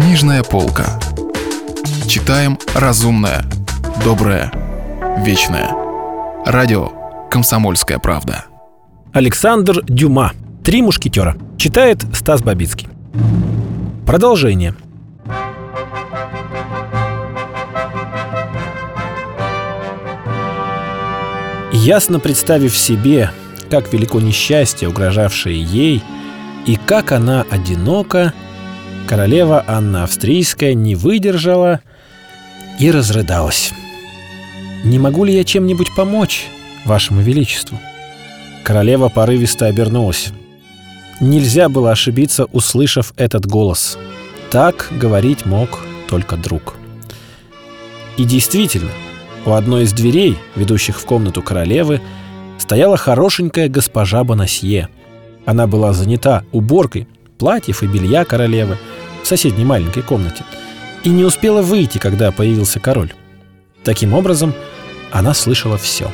Книжная полка. Читаем разумное, доброе, вечное. Радио «Комсомольская правда». Александр Дюма. «Три мушкетера». Читает Стас Бабицкий. Продолжение. Ясно представив себе, как велико несчастье, угрожавшее ей, и как она одинока, королева Анна Австрийская не выдержала и разрыдалась. «Не могу ли я чем-нибудь помочь, вашему величеству?» Королева порывисто обернулась. Нельзя было ошибиться, услышав этот голос. Так говорить мог только друг. И действительно, у одной из дверей, ведущих в комнату королевы, стояла хорошенькая госпожа Бонасье. Она была занята уборкой платьев и белья королевы соседней маленькой комнате и не успела выйти, когда появился король. Таким образом, она слышала все.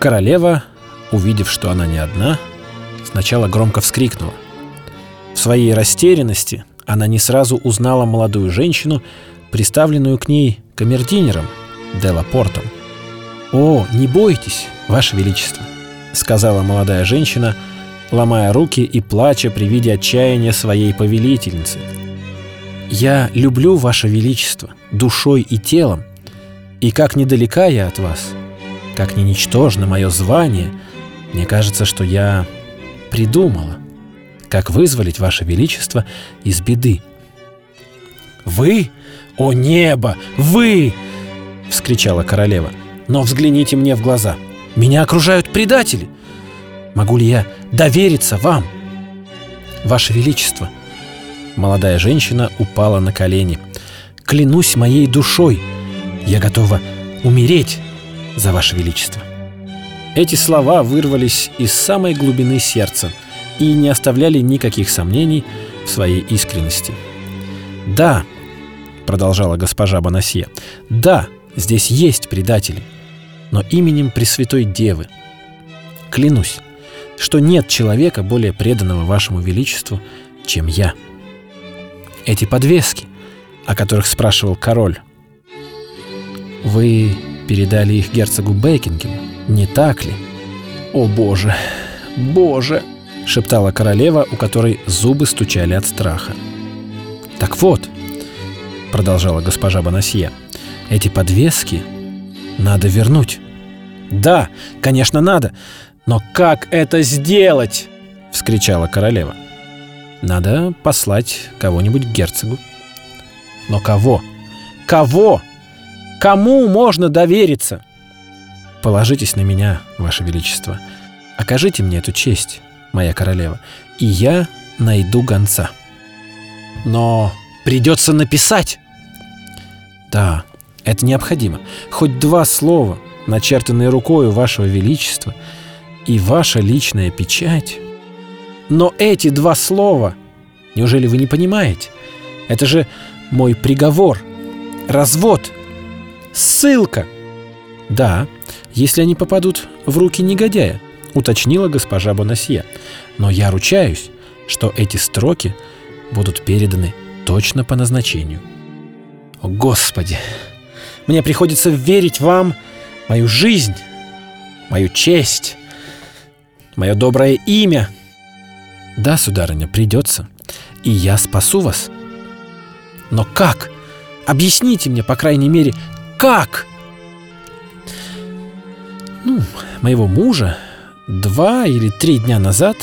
Королева, увидев, что она не одна, сначала громко вскрикнула. В своей растерянности она не сразу узнала молодую женщину, приставленную к ней камердинером Делапортом. «О, не бойтесь, Ваше Величество», — сказала молодая женщина, ломая руки и плача при виде отчаяния своей повелительницы. «Я люблю Ваше Величество душой и телом, и как недалека я от вас, как не ничтожно мое звание, мне кажется, что я придумала, как вызволить Ваше Величество из беды». «Вы? О небо! Вы!» — вскричала королева. «Но взгляните мне в глаза. Меня окружают предатели. Могу ли я довериться вам?» «Ваше Величество!» Молодая женщина упала на колени. «Клянусь моей душой, я готова умереть за Ваше Величество!» Эти слова вырвались из самой глубины сердца и не оставляли никаких сомнений в своей искренности. «Да», — продолжала госпожа Бонасье, — «да, Здесь есть предатели, но именем Пресвятой Девы. Клянусь, что нет человека более преданного вашему величеству, чем я. Эти подвески, о которых спрашивал король, вы передали их герцогу Бекингему, не так ли? О боже, боже, шептала королева, у которой зубы стучали от страха. Так вот, продолжала госпожа Бонасье, — эти подвески надо вернуть. Да, конечно, надо. Но как это сделать? Вскричала королева. Надо послать кого-нибудь к герцогу. Но кого? Кого? Кому можно довериться? Положитесь на меня, ваше величество. Окажите мне эту честь, моя королева, и я найду гонца. Но придется написать. Да, это необходимо. Хоть два слова, начертанные рукою вашего величества, и ваша личная печать. Но эти два слова, неужели вы не понимаете? Это же мой приговор, развод, ссылка. Да, если они попадут в руки негодяя, уточнила госпожа Бонасье. Но я ручаюсь, что эти строки будут переданы точно по назначению. О, Господи! Мне приходится верить вам мою жизнь, мою честь, мое доброе имя. Да, сударыня, придется. И я спасу вас. Но как? Объясните мне, по крайней мере, как? Ну, моего мужа два или три дня назад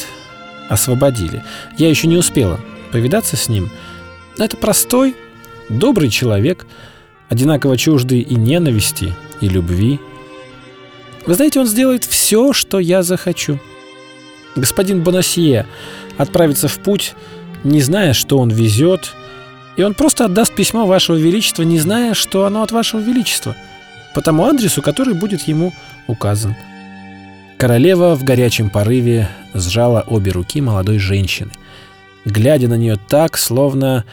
освободили. Я еще не успела повидаться с ним. Это простой, добрый человек – одинаково чужды и ненависти, и любви. Вы знаете, он сделает все, что я захочу. Господин Бонасье отправится в путь, не зная, что он везет, и он просто отдаст письмо Вашего Величества, не зная, что оно от Вашего Величества, по тому адресу, который будет ему указан. Королева в горячем порыве сжала обе руки молодой женщины, глядя на нее так, словно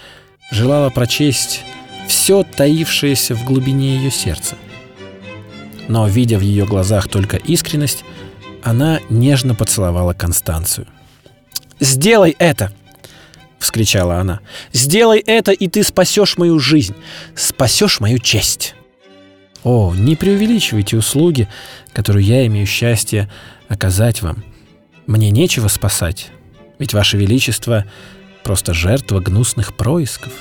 желала прочесть все таившееся в глубине ее сердца. Но, видя в ее глазах только искренность, она нежно поцеловала Констанцию. «Сделай это!» — вскричала она. «Сделай это, и ты спасешь мою жизнь, спасешь мою честь!» О, не преувеличивайте услуги, которую я имею счастье оказать вам. Мне нечего спасать, ведь Ваше Величество просто жертва гнусных происков.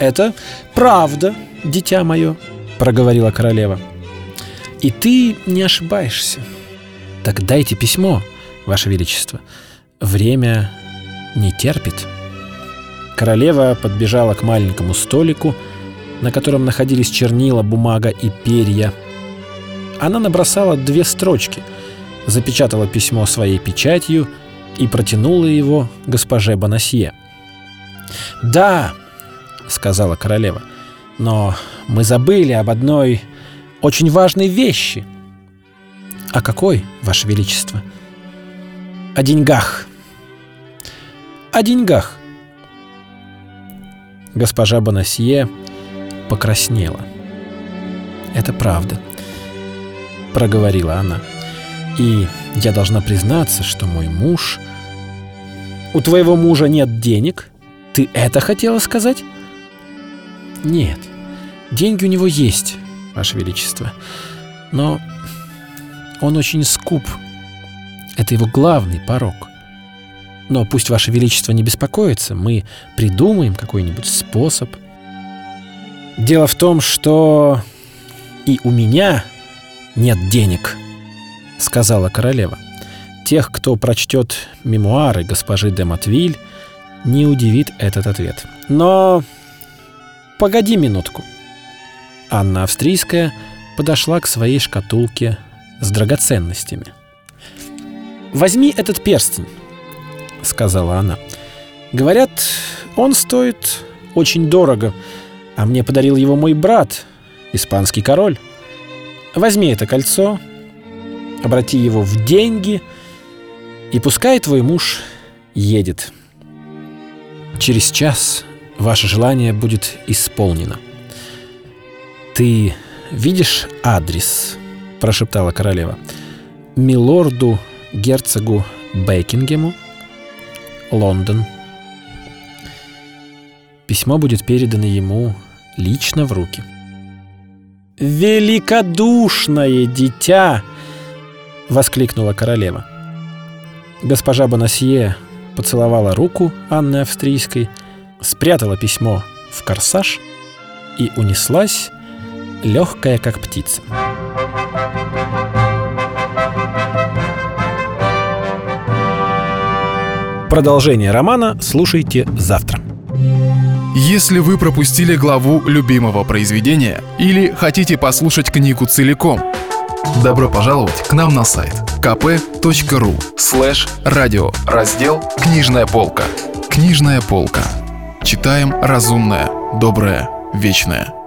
«Это правда, дитя мое», — проговорила королева. «И ты не ошибаешься. Так дайте письмо, Ваше Величество. Время не терпит». Королева подбежала к маленькому столику, на котором находились чернила, бумага и перья. Она набросала две строчки, запечатала письмо своей печатью и протянула его госпоже Бонасье. «Да», — сказала королева, — «но мы забыли об одной очень важной вещи». «О какой, Ваше Величество?» «О деньгах». «О деньгах». Госпожа Бонасье покраснела. «Это правда», — проговорила она. «И я должна признаться, что мой муж...» «У твоего мужа нет денег? Ты это хотела сказать?» «Нет, деньги у него есть, Ваше Величество, но он очень скуп. Это его главный порог. Но пусть Ваше Величество не беспокоится, мы придумаем какой-нибудь способ — Дело в том, что и у меня нет денег, сказала королева. Тех, кто прочтет мемуары госпожи де Матвиль, не удивит этот ответ. Но погоди минутку. Анна Австрийская подошла к своей шкатулке с драгоценностями. «Возьми этот перстень», — сказала она. «Говорят, он стоит очень дорого, а мне подарил его мой брат, испанский король. Возьми это кольцо, обрати его в деньги, и пускай твой муж едет. Через час ваше желание будет исполнено. Ты видишь адрес, прошептала королева. Милорду герцогу Бекингему, Лондон. Письмо будет передано ему лично в руки. «Великодушное дитя!» — воскликнула королева. Госпожа Бонасье поцеловала руку Анны Австрийской, спрятала письмо в корсаж и унеслась, легкая как птица. Продолжение романа слушайте завтра. Если вы пропустили главу любимого произведения или хотите послушать книгу целиком, добро пожаловать к нам на сайт kp.ru слэш радио раздел «Книжная полка». Книжная полка. Читаем разумное, доброе, вечное.